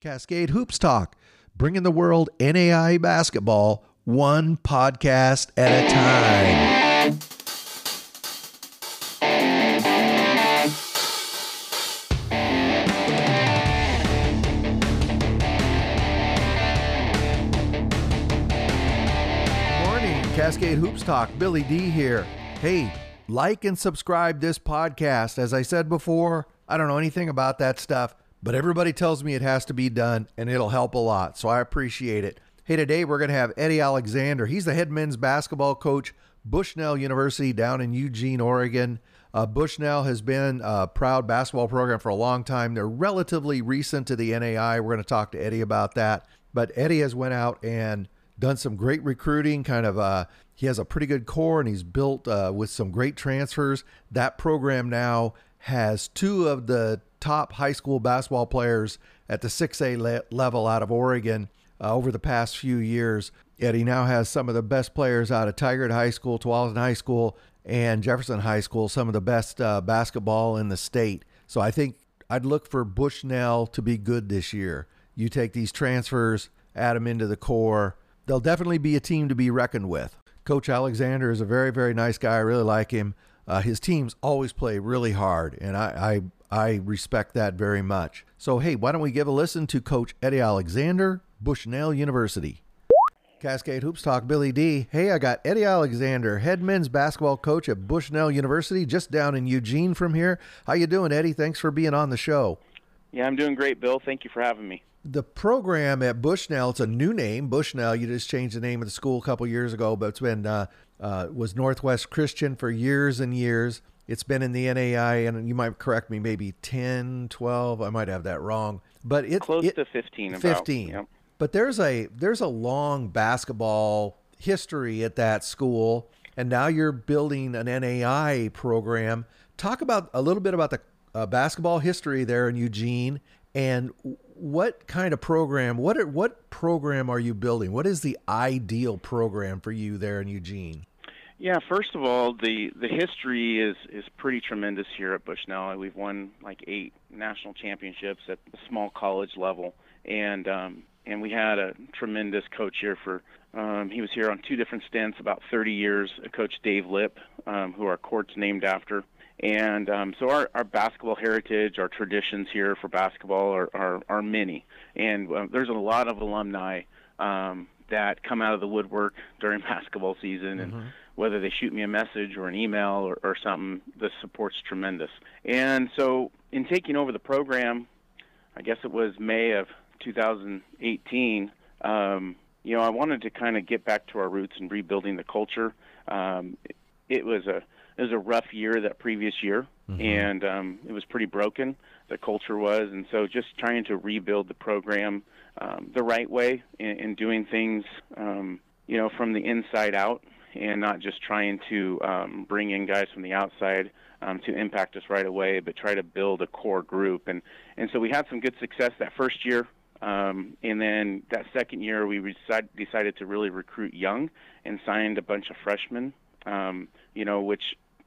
Cascade Hoops Talk, bringing the world NAI basketball one podcast at a time. Morning, Cascade Hoops Talk. Billy D here. Hey, like and subscribe this podcast. As I said before, I don't know anything about that stuff, but everybody tells me it has to be done and it'll help a lot. So I appreciate it. Hey, today we're going to have Eddie Alexander. He's the head men's basketball coach, Bushnell University down in Eugene, Oregon. Uh, Bushnell has been a proud basketball program for a long time. They're relatively recent to the NAI. We're going to talk to Eddie about that. But Eddie has went out and done some great recruiting. Kind of, uh, he has a pretty good core, and he's built uh, with some great transfers. That program now has two of the top high school basketball players at the 6A le- level out of Oregon uh, over the past few years. Yet he now has some of the best players out of Tigard High School, Tualatin High School, and Jefferson High School, some of the best uh, basketball in the state. So I think I'd look for Bushnell to be good this year. You take these transfers, add them into the core, they'll definitely be a team to be reckoned with. Coach Alexander is a very, very nice guy. I really like him. Uh, his teams always play really hard, and I, I respect that very much. So hey, why don't we give a listen to Coach Eddie Alexander, Bushnell University. Cascade Hoops Talk, Billy D. Hey, I got Eddie Alexander, head men's basketball coach at Bushnell University, just down in Eugene from here. How you doing, Eddie? Thanks for being on the show. Yeah, I'm doing great, Bill. Thank you for having me. The program at Bushnell, it's a new name, Bushnell. You just changed the name of the school a couple years ago, but it's been uh, uh, was Northwest Christian for years and years. It's been in the NAI, and you might correct me, maybe 10, 12. I might have that wrong, but it close it, to 15. About, 15. Yep. But there's a there's a long basketball history at that school, and now you're building an NAI program. Talk about a little bit about the uh, basketball history there in Eugene, and what kind of program? What what program are you building? What is the ideal program for you there in Eugene? Yeah, first of all, the the history is is pretty tremendous here at Bushnell. We've won like eight national championships at the small college level, and um, and we had a tremendous coach here for. Um, he was here on two different stints, about 30 years. A coach Dave Lip, um, who our court's named after, and um, so our, our basketball heritage, our traditions here for basketball are are, are many, and uh, there's a lot of alumni um, that come out of the woodwork during basketball season and. Mm-hmm. Whether they shoot me a message or an email or, or something, the support's tremendous. And so, in taking over the program, I guess it was May of 2018. Um, you know, I wanted to kind of get back to our roots and rebuilding the culture. Um, it, it was a it was a rough year that previous year, Mhm. and um, it was pretty broken. The culture was, and so just trying to rebuild the program um, the right way and, and doing things, um, you know, from the inside out, and not just trying to um, bring in guys from the outside um, to impact us right away, but try to build a core group. And and so we had some good success that first year. Um, and then that second year, we decide, decided to really recruit young and signed a bunch of freshmen. Um, you know, which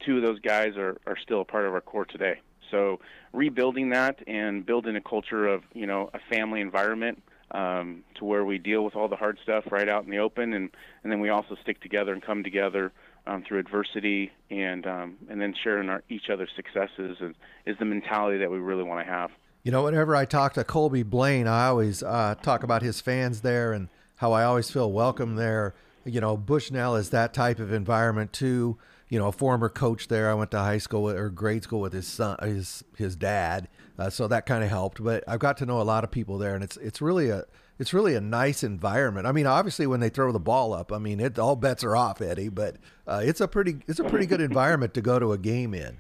two of those guys are, are still a part of our core today. So rebuilding that and building a culture of you know a family environment um, to where we deal with all the hard stuff right out in the open, and and then we also stick together and come together um, through adversity and um, and then sharing our, each other's successes is, is the mentality that we really want to have. You know, whenever I talk to Colby Blaine, I always uh, talk about his fans there and how I always feel welcome there. You know, Bushnell is that type of environment too. You know, a former coach there. I went to high school with, or grade school with his son, his his dad. Uh, so that kind of helped. But I've got to know a lot of people there, and it's it's really a it's really a nice environment. I mean, obviously when they throw the ball up, I mean, it all bets are off, Eddie. But uh, it's a pretty it's a pretty good environment to go to a game in.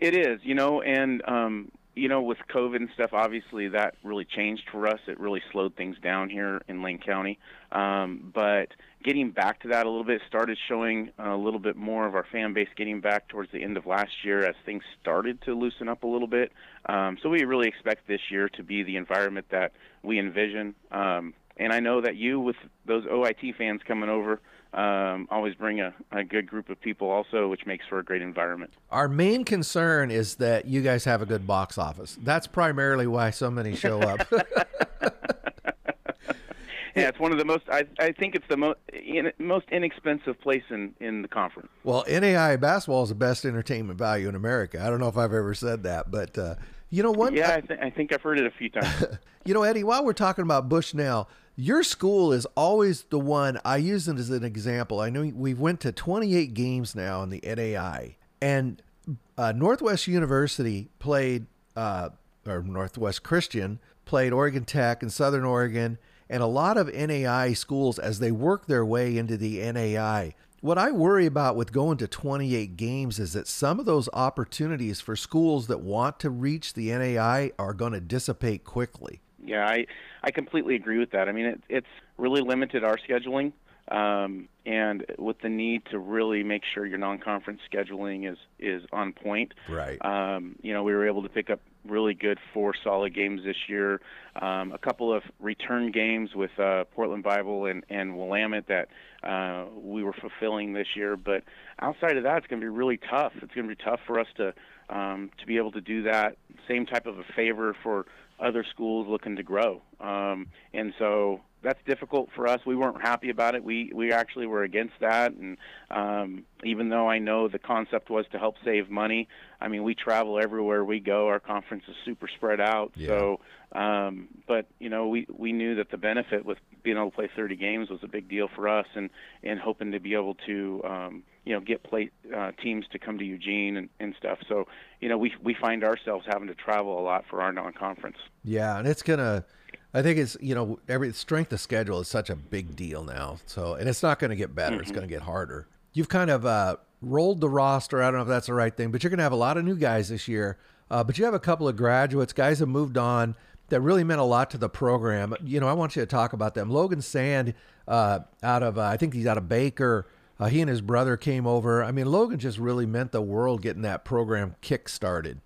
It is, you know, and um, you know, with COVID and stuff, obviously that really changed for us. It really slowed things down here in Lane County. Um, but getting back to that a little bit started showing a little bit more of our fan base getting back towards the end of last year as things started to loosen up a little bit. Um, so we really expect this year to be the environment that we envision. Um, and I know that you, with those OIT fans coming over, um, always bring a, a good group of people also, which makes for a great environment. Our main concern is that you guys have a good box office. That's primarily why so many show up. yeah, it's one of the most. I, I think it's the most in, most inexpensive place in in the conference. Well, NAI basketball is the best entertainment value in America. I don't know if I've ever said that, but uh, you know what? Yeah, I, th- I think I've heard it a few times. you know, Eddie, while we're talking about Bushnell, your school is always the one I use it as an example. I know we went to 28 games now in the NAI, and uh, Northwest University played, uh, or Northwest Christian played Oregon Tech and Southern Oregon, and a lot of NAI schools as they work their way into the NAI. What I worry about with going to 28 games is that some of those opportunities for schools that want to reach the NAI are going to dissipate quickly. Yeah, I I completely agree with that. I mean, it, it's really limited our scheduling, um, and with the need to really make sure your non-conference scheduling is is on point. Right. Um, you know, we were able to pick up really good four solid games this year. Um, a couple of return games with uh, Portland Bible and and Willamette that uh, we were fulfilling this year. But outside of that, it's going to be really tough. It's going to be tough for us to um, to be able to do that. Same type of a favor for other schools looking to grow. Um, and so that's difficult for us. We weren't happy about it. We we actually were against that, and um, even though I know the concept was to help save money, I mean we travel everywhere we go. Our conference is super spread out. Yeah. So, um, but you know we we knew that the benefit with being able to play 30 games was a big deal for us, and and hoping to be able to um, you know get play uh, teams to come to Eugene and, and stuff. So you know we we find ourselves having to travel a lot for our non-conference. Yeah, and it's gonna. I think it's you know every strength of schedule is such a big deal now. So and it's not going to get better. Mm-hmm. It's going to get harder. You've kind of uh, rolled the roster. I don't know if that's the right thing, but you're going to have a lot of new guys this year. Uh, but you have a couple of graduates, guys have moved on that really meant a lot to the program. You know, I want you to talk about them. Logan Sand, uh, out of uh, I think he's out of Baker. Uh, he and his brother came over. I mean, Logan just really meant the world getting that program kick started.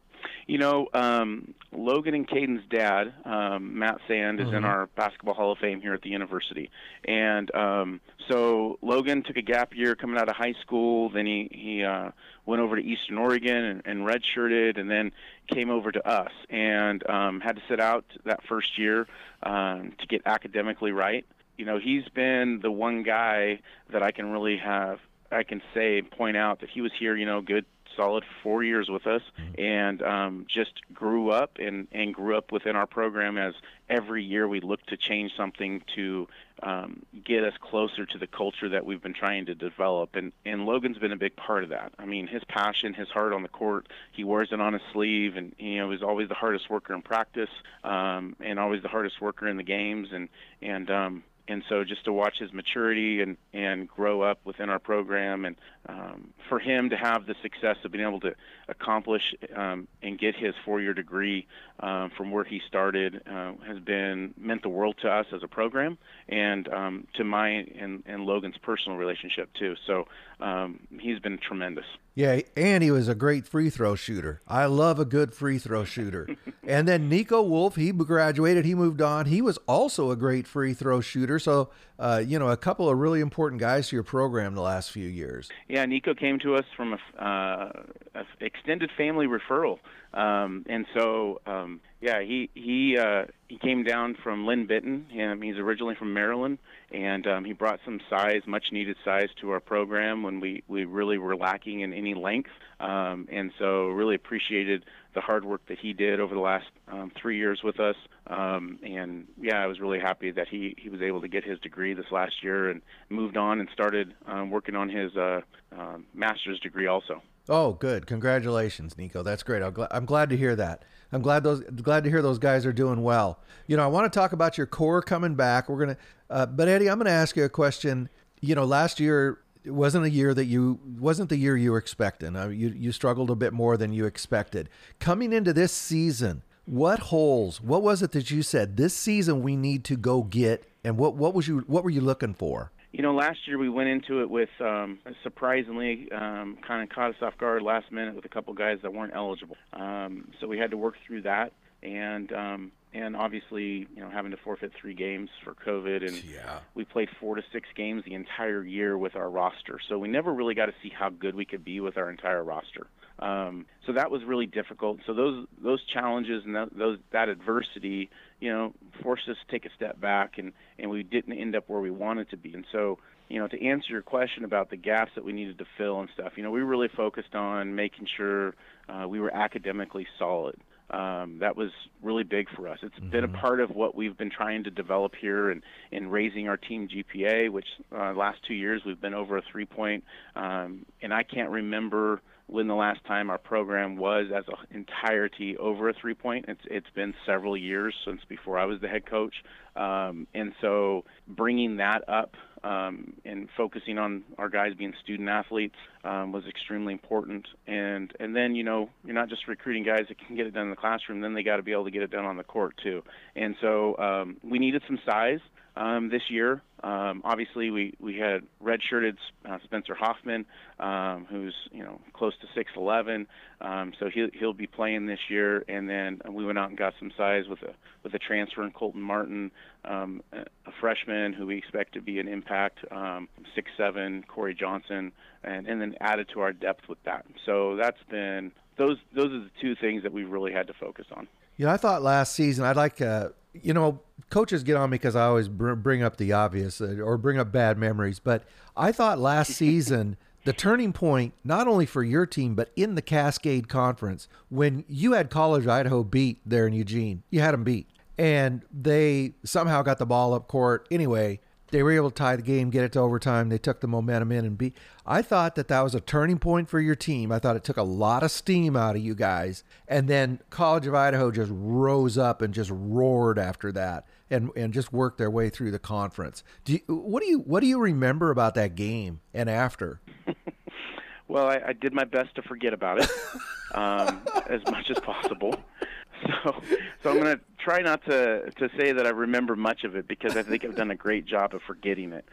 You know, um, Logan and Caden's dad, um, Matt Sand, is in our basketball Hall of Fame here at the university, and um, so Logan took a gap year coming out of high school. Then he he uh, went over to Eastern Oregon and, and redshirted, and then came over to us and um, had to sit out that first year um, to get academically right. You know, he's been the one guy that I can really have I can say point out that he was here. You know, good solid four years with us and um, just grew up and, and grew up within our program as every year we look to change something to um, get us closer to the culture that we've been trying to develop. And, and Logan's been a big part of that. I mean, his passion, his heart on the court, he wears it on his sleeve, and you know, he's always the hardest worker in practice, um, and always the hardest worker in the games. And and um, and so just to watch his maturity and and grow up within our program and um, for him to have the success of being able to accomplish um, and get his four-year degree um, from where he started uh, has been meant the world to us as a program and um, to my and, and Logan's personal relationship too. So um, he's been tremendous. Yeah, and he was a great free throw shooter. I love a good free throw shooter. and then Nico Wolf, he graduated, he moved on. He was also a great free throw shooter. So, uh, you know, a couple of really important guys to your program the last few years. Yeah, Nico came to us from a, uh, a extended family referral, um, and so um, yeah, he he uh, he came down from Linn. Um, he's originally from Maryland, and um, he brought some size, much needed size, to our program when we we really were lacking in any length. Um, and so really appreciated the hard work that he did over the last um, three years with us. Um, and yeah, I was really happy that he, he was able to get his degree this last year and moved on and started um, working on his uh, uh, master's degree also. Oh, good! Congratulations, Nico. That's great. I'm, gl- I'm glad to hear that. I'm glad those glad to hear those guys are doing well. You know, I want to talk about your core coming back. We're gonna, uh, but Eddie, I'm gonna ask you a question. You know, last year it wasn't a year that you wasn't the year you were expecting. You you struggled a bit more than you expected. Coming into this season, what holes? What was it that you said this season we need to go get? And what what was you what were you looking for? You know, last year we went into it with um, surprisingly um, kind of caught us off guard last minute with a couple guys that weren't eligible. Um, so we had to work through that, and um, and obviously you know having to forfeit three games for COVID, and Yeah. we played four to six games the entire year with our roster. So we never really got to see how good we could be with our entire roster. Um, so that was really difficult. So those those challenges and that, those that adversity, you know, forced us to take a step back, and and we didn't end up where we wanted to be. And so you know, to answer your question about the gaps that we needed to fill and stuff, you know, we really focused on making sure uh, we were academically solid. Um, that was really big for us. It's mm-hmm. been a mm-hmm. part of what we've been trying to develop here and in raising our team GPA, which uh, last two years we've been over a three point. Um, and I can't remember when the last time our program was as an entirety over a three point. It's it's been several years since before I was the head coach, um, and so bringing that up um, and focusing on our guys being student athletes um, was extremely important. And and then you know you're not just recruiting guys that can get it done in the classroom. Then they got to be able to get it done on the court too. And so um, we needed some size um, this year. Um, obviously, we, we had redshirted uh, Spencer Hoffman, um, who's you know close to 6'11", um, so he'll he'll be playing this year. And then we went out and got some size with a with a transfer in Colton Martin, um, a freshman who we expect to be an impact, um, 6'7", Corey Johnson, and and then added to our depth with that. So that's been those those are the two things that we've really had to focus on. You know, I thought last season I'd like, uh, you know, coaches get on me because I always br- bring up the obvious uh, or bring up bad memories. But I thought last season the turning point, not only for your team, but in the Cascade Conference, when you had College Idaho beat there in Eugene, you had them beat. And they somehow got the ball up court. Anyway, they were able to tie the game, get it to overtime. They took the momentum in and beat. I thought that that was a turning point for your team. I thought it took a lot of steam out of you guys, and then College of Idaho just rose up and just roared after that, and and just worked their way through the conference. Do you, what do you what do you remember about that game and after? well, I, I did my best to forget about it um, as much as possible. So, so I'm going to try not to to say that I remember much of it because I think I've done a great job of forgetting it.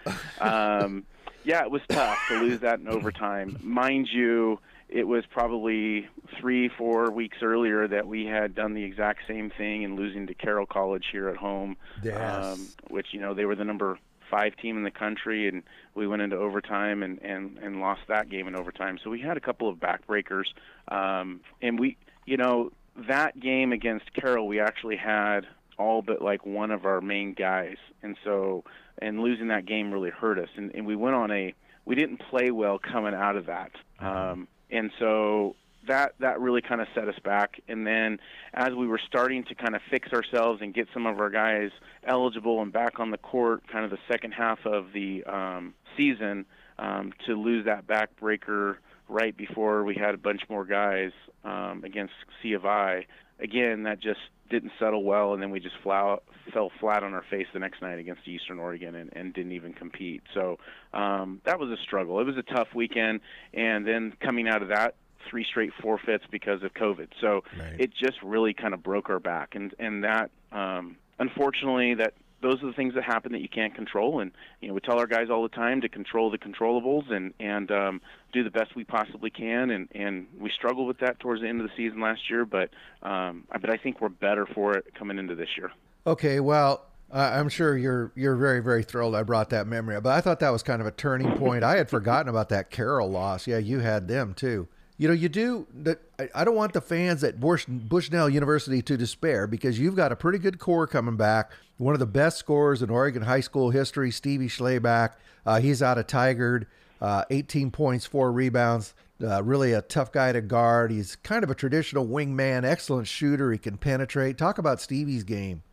Um, yeah, it was tough to lose that in overtime. Mind you, it was probably three, four weeks earlier that we had done the exact same thing in losing to Carroll College here at home. Yes. Um, which you know they were the number five team in the country, and we went into overtime and and and lost that game in overtime. So we had a couple of backbreakers, um, and we, you know, that game against Carroll, we actually had all but like one of our main guys, and so and losing that game really hurt us. And, and we went on a we didn't play well coming out of that, mm-hmm. um, and so that that really kind of set us back. And then as we were starting to kind of fix ourselves and get some of our guys eligible and back on the court, kind of the second half of the um, season, um, to lose that backbreaker right before we had a bunch more guys um, against C of I. Again, that just didn't settle well, and then we just fell fell flat on our face the next night against Eastern Oregon and, and didn't even compete. So um, that was a struggle. It was a tough weekend, and then coming out of that, three straight forfeits because of COVID. So right. it just really kind of broke our back, and and that um, unfortunately that those are the things that happen that you can't control. And you know, we tell our guys all the time to control the controllables and and um, do the best we possibly can. And and we struggled with that towards the end of the season last year, but um, but I think we're better for it coming into this year. Okay, well. Uh, I'm sure you're you're very very thrilled I brought that memory up, but I thought that was kind of a turning point. I had forgotten about that Carroll loss. Yeah, you had them too. You know, you do. I don't want the fans at Bush, Bushnell University to despair because you've got a pretty good core coming back one of the best scorers in Oregon high school history, Stevie Schleyback. Uh, he's out of Tigard, uh, 18 points, four rebounds. Uh, really a tough guy to guard. He's kind of a traditional wingman, excellent shooter. He can penetrate. Talk about Stevie's game.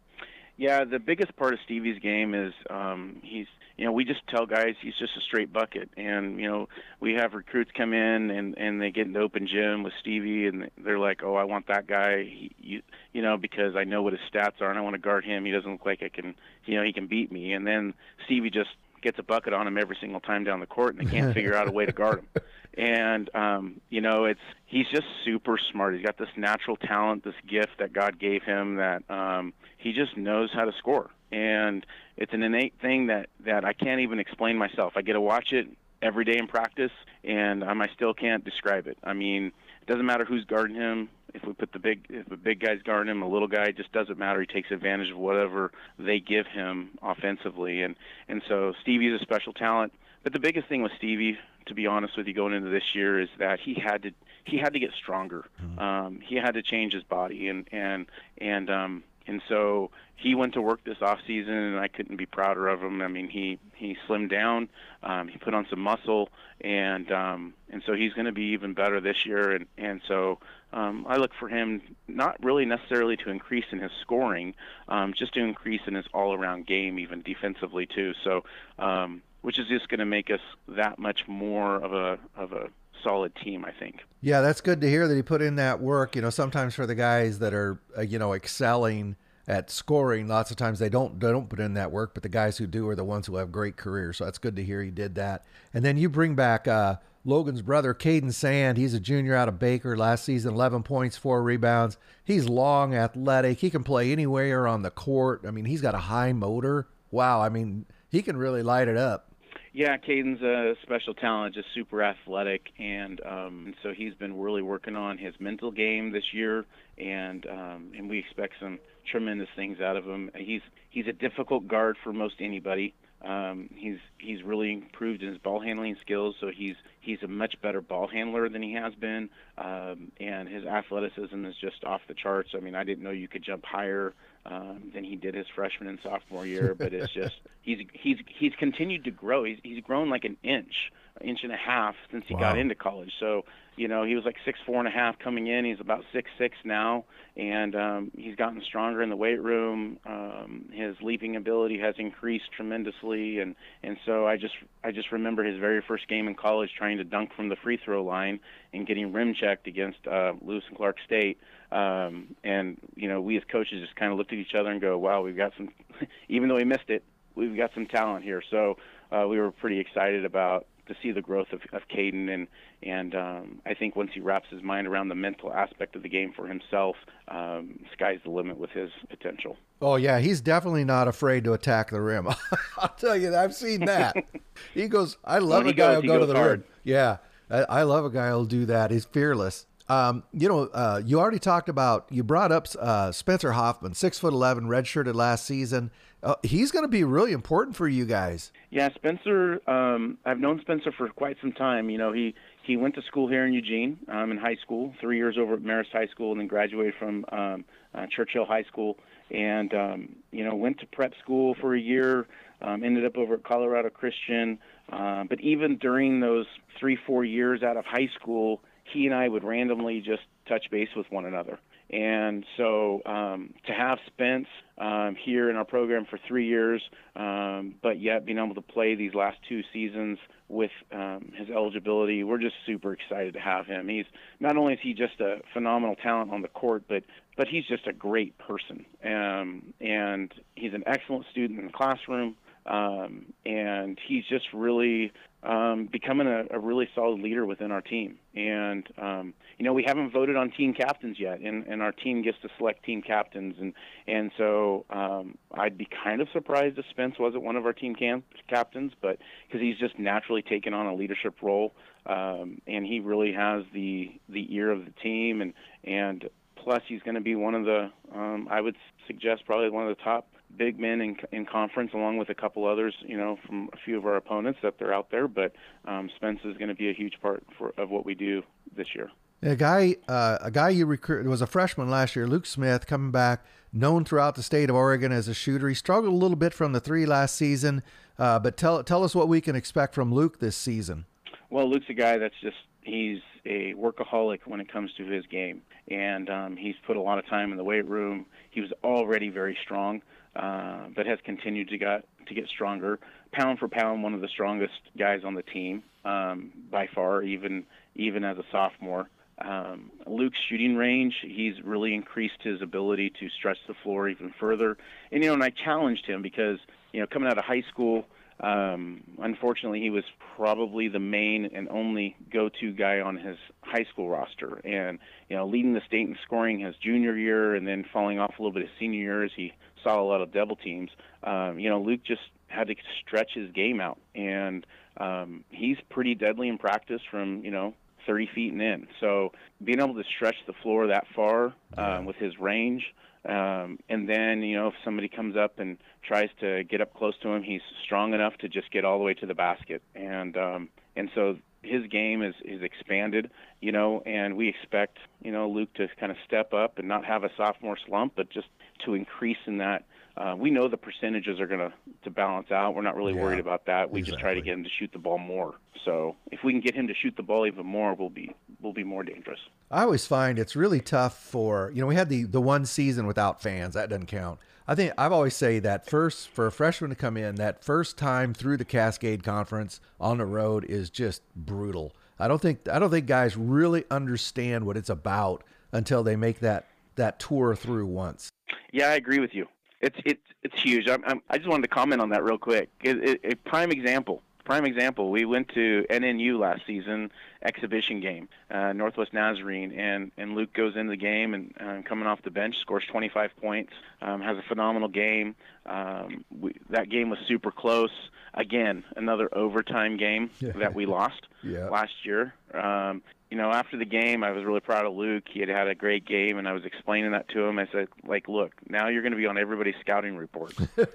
Yeah, the biggest part of Stevie's game is um, he's you know, we just tell guys he's just a straight bucket. And, you know, we have recruits come in and, and they get in the open gym with Stevie and they're like, oh, I want that guy, he, you, you know, because I know what his stats are and I want to guard him. He doesn't look like I can, you know, he can beat me. And then Stevie just gets a bucket on him every single time down the court and they can't figure out a way to guard him. And, um, you know, it's, he's just super smart. He's got this natural talent, this gift that God gave him that, um, he just knows how to score and it's an innate thing that that I can't even explain myself. I get to watch it every day in practice, and um, I still can't describe it. I mean, it doesn't matter who's guarding him. If we put the big, if a big guy's guarding him, a little guy, just doesn't matter. He takes advantage of whatever they give him offensively, and and so Stevie's a special talent. But the biggest thing with Stevie, to be honest with you, going into this year, is that he had to he had to get stronger. Mm-hmm. Um, he had to change his body, and and and um, and so he went to work this off season, and I couldn't be prouder of him. I mean, he he slimmed down, um, he put on some muscle, and um, and so he's going to be even better this year. And and so um, I look for him not really necessarily to increase in his scoring, um, just to increase in his all-around game, even defensively too. So, um, which is just going to make us that much more of a of a solid team, I think. Yeah, that's good to hear that he put in that work. You know, sometimes for the guys that are, uh, you know, excelling at scoring, lots of times they don't they don't put in that work, but the guys who do are the ones who have great careers. So that's good to hear he did that. And then you bring back uh, Logan's brother, Caden Sand. He's a junior out of Baker last season, 11 points, four rebounds. He's long, athletic. He can play anywhere on the court. I mean, he's got a high motor. Wow. I mean, he can really light it up. Yeah, Caden's a special talent, just super athletic, and um, so he's been really working on his mental game this year, and um, and we expect some tremendous things out of him. He's he's a difficult guard for most anybody. Um, he's he's really improved in his ball handling skills, so he's he's a much better ball handler than he has been, um, and his athleticism is just off the charts. I mean, I didn't know you could jump higher um, than he did his freshman and sophomore year. But it's just he's he's he's continued to grow. He's he's grown like an inch, inch and a half since he wow. got into college. So you know he was like six four and a half coming in. He's about six six now, and um, he's gotten stronger in the weight room. Um, his leaping ability has increased tremendously, and and so I just I just remember his very first game in college trying to dunk from the free throw line and getting rim checked against uh, Lewis and Clark State. Um, and you know, we as coaches just kind of looked at each other and go, "Wow, we've got some." even though he missed it, we've got some talent here. So uh, we were pretty excited about to see the growth of, of Caden, and and um, I think once he wraps his mind around the mental aspect of the game for himself, um, sky's the limit with his potential. Oh yeah, he's definitely not afraid to attack the rim. I'll tell you, I've seen that. he goes, "I love a guy who'll go to the hard. rim." Yeah, I, I love a guy who'll do that. He's fearless. Um, you know, uh, you already talked about, you brought up uh, Spencer Hoffman, six foot 11, redshirted last season. Uh, he's going to be really important for you guys. Yeah, Spencer, um, I've known Spencer for quite some time. You know, he, he went to school here in Eugene um, in high school, three years over at Marist High School, and then graduated from um, uh, Churchill High School. And, um, you know, went to prep school for a year, um, ended up over at Colorado Christian. Uh, but even during those three, four years out of high school, he and I would randomly just touch base with one another. And so um, to have Spence um, here in our program for three years, um, but yet being able to play these last two seasons with um, his eligibility, we're just super excited to have him. He's not only is he just a phenomenal talent on the court, but but he's just a great person, um, and he's an excellent student in the classroom. Um, and he's just really um, becoming a, a, really solid leader within our team. And um, you know, we haven't voted on team captains yet, and, and our team gets to select team captains. And and so um, I'd be kind of surprised if Spence wasn't one of our team camp- captains, but because he's just naturally taken on a leadership role, um, and he really has the the ear of the team, and and plus he's going to be one of the um, I would suggest probably one of the top big men in, in conference, along with a couple others, you know, from a few of our opponents that they're out there. But um, Spence is going to be a huge part for, of what we do this year. A guy, uh, a guy you recruited was a freshman last year, Luke Smith, coming back, known throughout the state of Oregon as a shooter. He struggled a little bit from the three last season, uh, but tell tell us what we can expect from Luke this season. Well, Luke's a guy that's just he's a workaholic when it comes to his game, and um, he's put a lot of time in the weight room. He was already very strong uh, but has continued to get to get stronger. Pound for pound, one of the strongest guys on the team um, by far, even even as a sophomore. Um, Luke's shooting range, he's really increased his ability to stretch the floor even further. And you know, and I challenged him because you know, coming out of high school, um, unfortunately, he was probably the main and only go-to guy on his high school roster, and you know, leading the state in scoring his junior year, and then falling off a little bit his senior year as he saw a lot of double teams. Um, you know, Luke just had to stretch his game out, and um, he's pretty deadly in practice from you know 30 feet and in. So being able to stretch the floor that far um, with his range, um, and then you know if somebody comes up and tries to get up close to him, he's strong enough to just get all the way to the basket, and um, and so his game is is expanded, you know, and we expect, you know, Luke to kind of step up and not have a sophomore slump, but just to increase in that. Uh, we know the percentages are going to to balance out. We're not really Yeah, worried about that. We just try to get him to shoot the ball more. So if we can get him to shoot the ball even more, we'll be we'll be more dangerous. I always find it's really tough for you know we had the the one season without fans that doesn't count. I think I've always say that first for a freshman to come in that first time through the Cascade Conference on the road is just brutal. I don't think I don't think guys really understand what it's about until they make that that tour through once. Yeah, I agree with you. It's it's it's huge. I'm, I'm, I just wanted to comment on that real quick. It, it, a prime example. Prime example. We went to NNU last season exhibition game, uh, Northwest Nazarene, and and Luke goes into the game and uh, coming off the bench scores 25 points, um, has a phenomenal game. Um, we, that game was super close. Again, another overtime game that we lost Yeah. last year. Um, you know, after the game, I was really proud of Luke. He had had a great game, and I was explaining that to him. I said, like, look, now you're going to be on everybody's scouting report.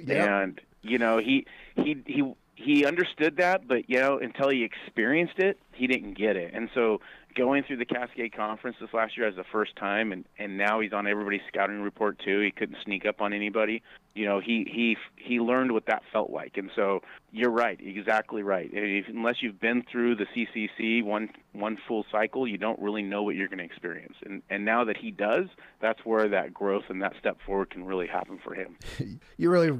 Yeah. And you know, he he he he understood that, but you know, until he experienced it, he didn't get it. And so, going through the Cascade Conference this last year as the first time, and and now he's on everybody's scouting report too. He couldn't sneak up on anybody. You know, he he he learned what that felt like. And so, you're right, exactly right. If, unless you've been through the CCC one one full cycle, you don't really know what you're going to experience. And and now that he does, that's where that growth and that step forward can really happen for him. You really,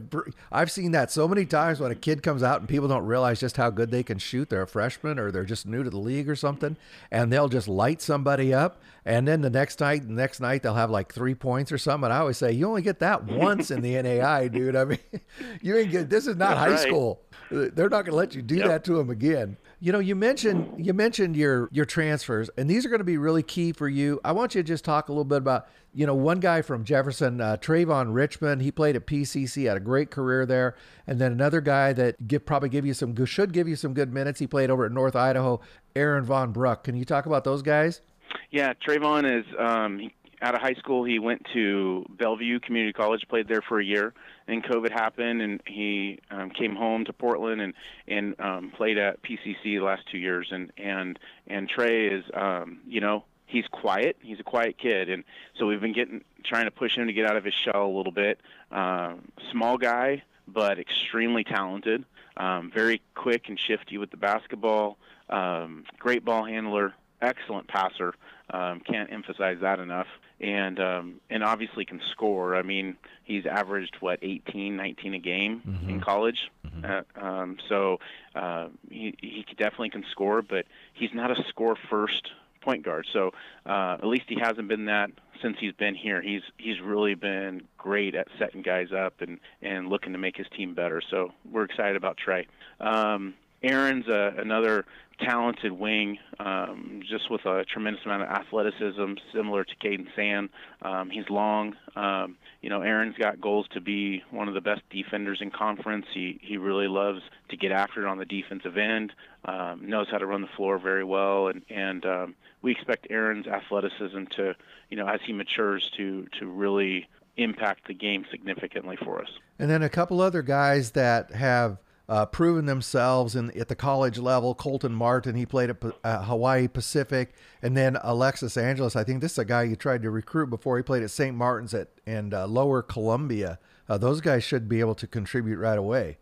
I've seen that so many times when a kid comes out and people don't realize just how good they can shoot. They're a freshman or they're just new to the league or something, and they'll just light somebody up. And then the next night, the next night they'll have like three points or something. And I always say, you only get that once in the NAI, dude. I mean, you ain't get. This is not That's high right. school. They're not going to let you do Yep. that to them again. You know, you mentioned you mentioned your your transfers, and these are going to be really key for you. I want you to just talk a little bit about you know one guy from Jefferson, uh, Trayvon Richmond. He played at PCC, had a great career there, and then another guy that give, probably give you some good, should give you some good minutes. He played over at North Idaho, Aaron Von Bruck. Can you talk about those guys? Yeah, Trayvon is um, he, out of high school. He went to Bellevue Community College, played there for a year. Then COVID happened, and he um, came home to Portland and and um, played at PCC the last two years. And and and Trey is, um, you know, he's quiet. He's a quiet kid, and so we've been getting trying to push him to get out of his shell a little bit. Um, small guy, but extremely talented. Um, very quick and shifty with the basketball. Um, great ball handler. Excellent passer. Um, can't emphasize that enough. And um, and obviously can score. I mean, he's averaged what 18, 19 a game in college. Uh, um, so uh, he he definitely can score, but he's not a score first point guard. So uh, at least he hasn't been that since he's been here. He's he's really been great at setting guys up and and looking to make his team better. So we're excited about Trey. Um, Aaron's a, another talented wing, um, just with a tremendous amount of athleticism, similar to Caden Sand. Um, he's long. Um, you know, Aaron's got goals to be one of the best defenders in conference. He he really loves to get after it on the defensive end. Um, knows how to run the floor very well, and and um, we expect Aaron's athleticism to, you know, as he matures, to to really impact the game significantly for us. And then a couple other guys that have uh, proven themselves in at the college level. Colton Martin, he played at uh, Hawaii Pacific, and then Alexis Angeles. I think this is a guy you tried to recruit before. He played at St. Martin's at and uh, Lower Columbia. Uh, those guys should be able to contribute right away.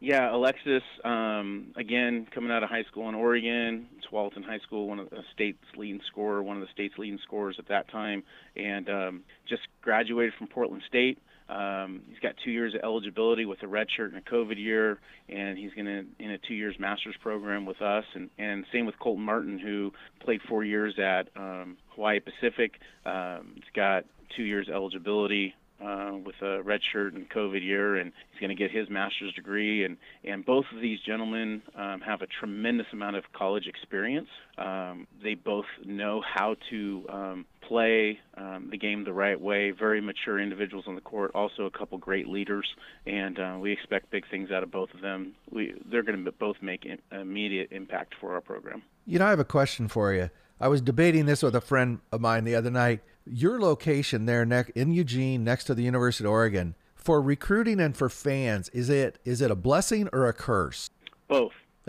Yeah, Alexis, um, again, coming out of high school in Oregon, Tualatin High School, one of the state's leading scorer, one of the state's leading scorers at that time, and um, just graduated from Portland State. Um, he's got two years of eligibility with a red shirt and a COVID year, and he's going to in a two years master's program with us. And, and same with Colton Martin, who played four years at um, Hawaii Pacific. Um, he's got two years eligibility uh, with a red shirt and COVID year, and he's going to get his master's degree. And, and both of these gentlemen um, have a tremendous amount of college experience. Um, they both know how to um, play um, the game the right way. Very mature individuals on the court. Also, a couple great leaders, and uh, we expect big things out of both of them. We they're going to both make immediate impact for our program. You know, I have a question for you. I was debating this with a friend of mine the other night. Your location there ne- in Eugene, next to the University of Oregon, for recruiting and for fans, is it is it a blessing or a curse? Both.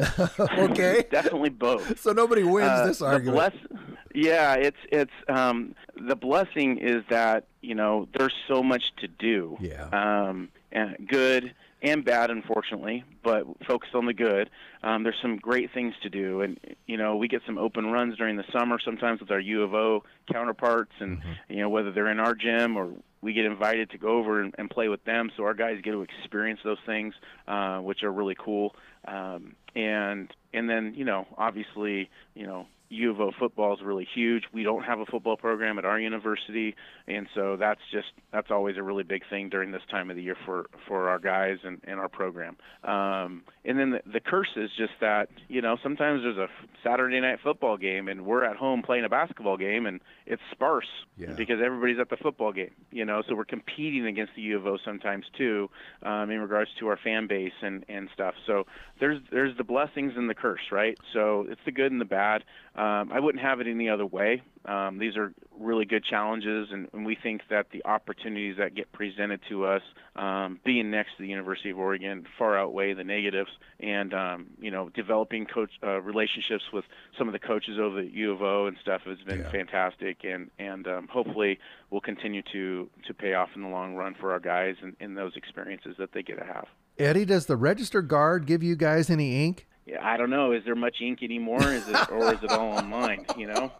okay. Definitely both. So nobody wins Uh, this the argument. bless- yeah, it's it's um, the blessing is that you know there's so much to do. Yeah. Um, and good and bad, unfortunately, but focus on the good. Um, there's some great things to do, and you know we get some open runs during the summer sometimes with our U of O counterparts, and Mm-hmm. you know whether they're in our gym or we get invited to go over and, and play with them, so our guys get to experience those things, uh, which are really cool. Um, and and then you know obviously you know U of O football is really huge. We don't have a football program at our university, and so that's just that's always a really big thing during this time of the year for for our guys and, and our program. Um, and then the, the curse is just that you know sometimes there's a Saturday night football game and we're at home playing a basketball game and it's sparse Yeah. because everybody's at the football game. You know, so we're competing against the U of O sometimes too um, in regards to our fan base and and stuff. So there's there's the blessings and the curse, right? So it's the good and the bad. Um, I wouldn't have it any other way. Um, these are really good challenges, and, and we think that the opportunities that get presented to us, um, being next to the University of Oregon, far outweigh the negatives. And um, you know, developing coach uh, relationships with some of the coaches over at U of O and stuff has been Yeah. fantastic, and and um, hopefully will continue to to pay off in the long run for our guys and in those experiences that they get to have. Eddie, does the Register-Guard give you guys any ink? Yeah, I don't know. Is there much ink anymore? Is it or is it all online? You know.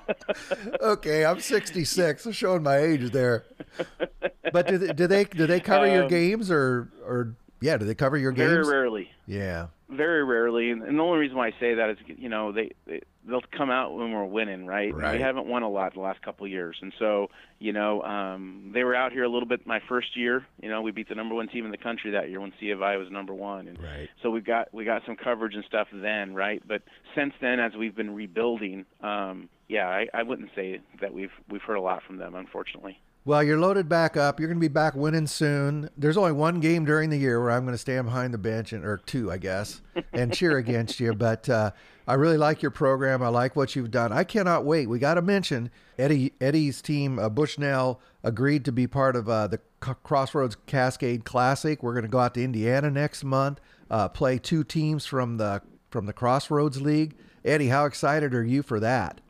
okay, I'm 66, so showing my age there. But do they do they, do they cover your Um, games or or yeah? Do they cover your games? Very rarely. Yeah. Very rarely, and, the only reason why I say that is, you know, they, they they'll come out when we're winning, right? Right. We haven't won a lot the last couple of years, and so you know, um, they were out here a little bit my first year. You know, we beat the number one team in the country that year when C of I was number one, and Right. so we got we got some coverage and stuff then, right? But since then, as we've been rebuilding, um, yeah, I, I wouldn't say that we've we've heard a lot from them, unfortunately. Well, you're loaded back up. You're going to be back winning soon. There's only one game during the year where I'm going to stand behind the bench, and, or two, I guess, and cheer against you. But uh, I really like your program. I like what you've done. I cannot wait. We got to mention Eddie Eddie's team, uh, Bushnell, agreed to be part of uh, the C- Crossroads Cascade Classic. We're going to go out to Indiana next month, uh, play two teams from the from the Crossroads League. Eddie, how excited are you for that?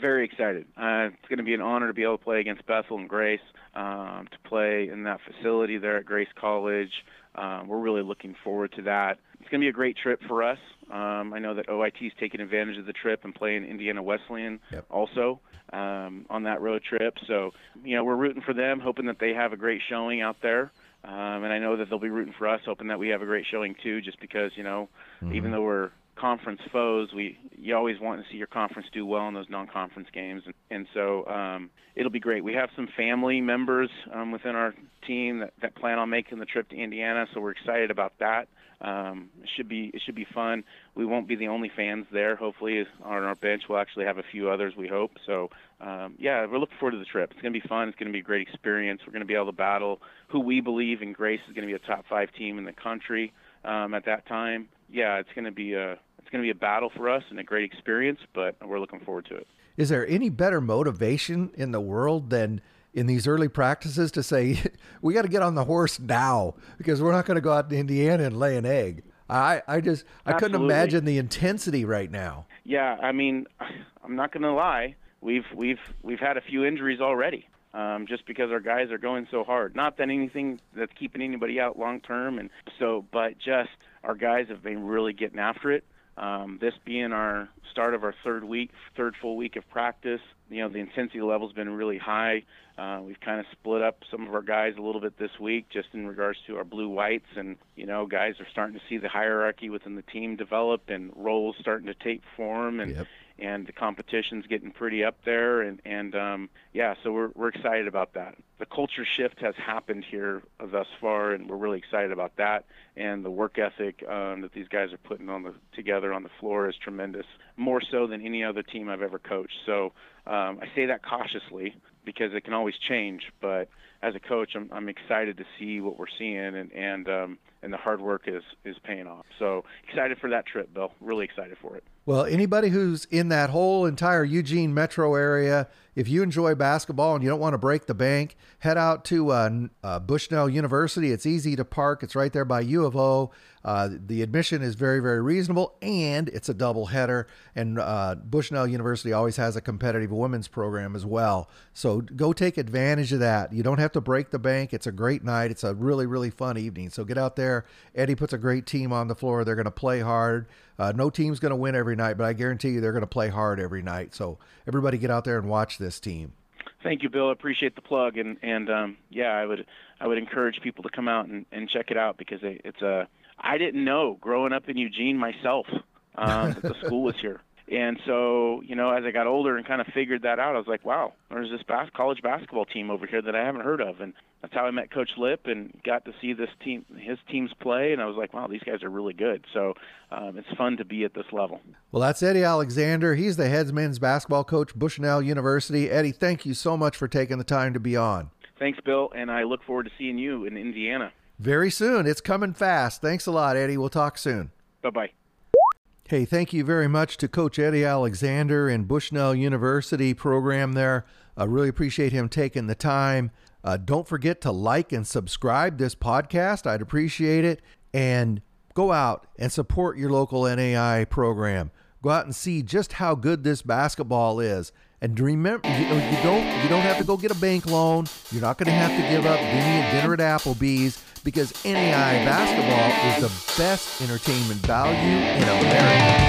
Very excited. Uh, it's going to be an honor to be able to play against Bethel and Grace, um, to play in that facility there at Grace College. Um, we're really looking forward to that. It's going to be a great trip for us. Um, I know that OIT's taking advantage of the trip and playing Indiana Wesleyan Yep. also um, on that road trip. So, you know, we're rooting for them, hoping that they have a great showing out there. Um, and I know that they'll be rooting for us, hoping that we have a great showing too, just because, you know, even though we're conference foes, we you always want to see your conference do well in those non-conference games, and, and so um, it'll be great. We have some family members um, within our team that, that plan on making the trip to Indiana, so we're excited about that. Um, it should be it should be fun. We won't be the only fans there. Hopefully, on our bench, we'll actually have a few others. We hope. So, um, yeah, we're looking forward to the trip. It's going to be fun. It's going to be a great experience. We're going to be able to battle who we believe in Grace is going to be a top five team in the country um, at that time. Yeah, it's going to be a it's going to be a battle for us and a great experience, but we're looking forward to it. Is there any better motivation in the world than in these early practices to say we got to get on the horse now because we're not going to go out to Indiana and lay an egg? I, I just I couldn't imagine the intensity right now. Yeah, I mean, I'm not going to lie. We've we've we've had a few injuries already, um, just because our guys are going so hard. Not that anything that's keeping anybody out long term, and so, but just our guys have been really getting after it. Um, this being our start of our third week, third full week of practice, you know, the intensity level's been really high. Uh, we've kind of split up some of our guys a little bit this week, just in regards to our blue whites, and you know, guys are starting to see the hierarchy within the team develop, and roles starting to take form, and Yep. And the competition's getting pretty up there and and um yeah so we're we're excited about that. The culture shift has happened here thus far and we're really excited about that and the work ethic um that these guys are putting on the together on the floor is tremendous more so than any other team I've ever coached. So um I say that cautiously because it can always change but as a coach, I'm, I'm excited to see what we're seeing, and and um, and the hard work is is paying off. So excited for that trip, Bill. Really excited for it. Well, anybody who's in that whole entire Eugene metro area, if you enjoy basketball and you don't want to break the bank, head out to uh, uh, Bushnell University. It's easy to park. It's right there by U of O. Uh, the admission is very, very reasonable, and it's a double header. And uh, Bushnell University always has a competitive women's program as well. So go take advantage of that. You don't have to break the bank. It's a great night. It's a really, really fun evening. So get out there. Eddie puts a great team on the floor. They're going to play hard. Uh, no team's going to win every night, but I guarantee you they're going to play hard every night. So everybody get out there and watch this team. Thank you, Bill. I appreciate the plug, and and um, yeah, I would I would encourage people to come out and, and check it out because it's a I didn't know growing up in Eugene myself um, that the school was here. And so, you know, as I got older and kind of figured that out, I was like, wow, there's this bas- college basketball team over here that I haven't heard of. And that's how I met Coach Lip and got to see this team, his teams play. And I was like, wow, these guys are really good. So um, it's fun to be at this level. Well, that's Eddie Alexander. He's the head men's basketball coach, Bushnell University. Eddie, thank you so much for taking the time to be on. Thanks, Bill. And I look forward to seeing you in Indiana. Very soon. It's coming fast. Thanks a lot, Eddie. We'll talk soon. Bye bye. Hey, thank you very much to Coach Eddie Alexander and Bushnell University program there. I really appreciate him taking the time. Uh, don't forget to like and subscribe this podcast. I'd appreciate it. And go out and support your local NAIA program. Go out and see just how good this basketball is. And remember, you, you don't you don't have to go get a bank loan. You're not going to have to give up dinner at Applebee's because NAIA basketball is the best entertainment value in America.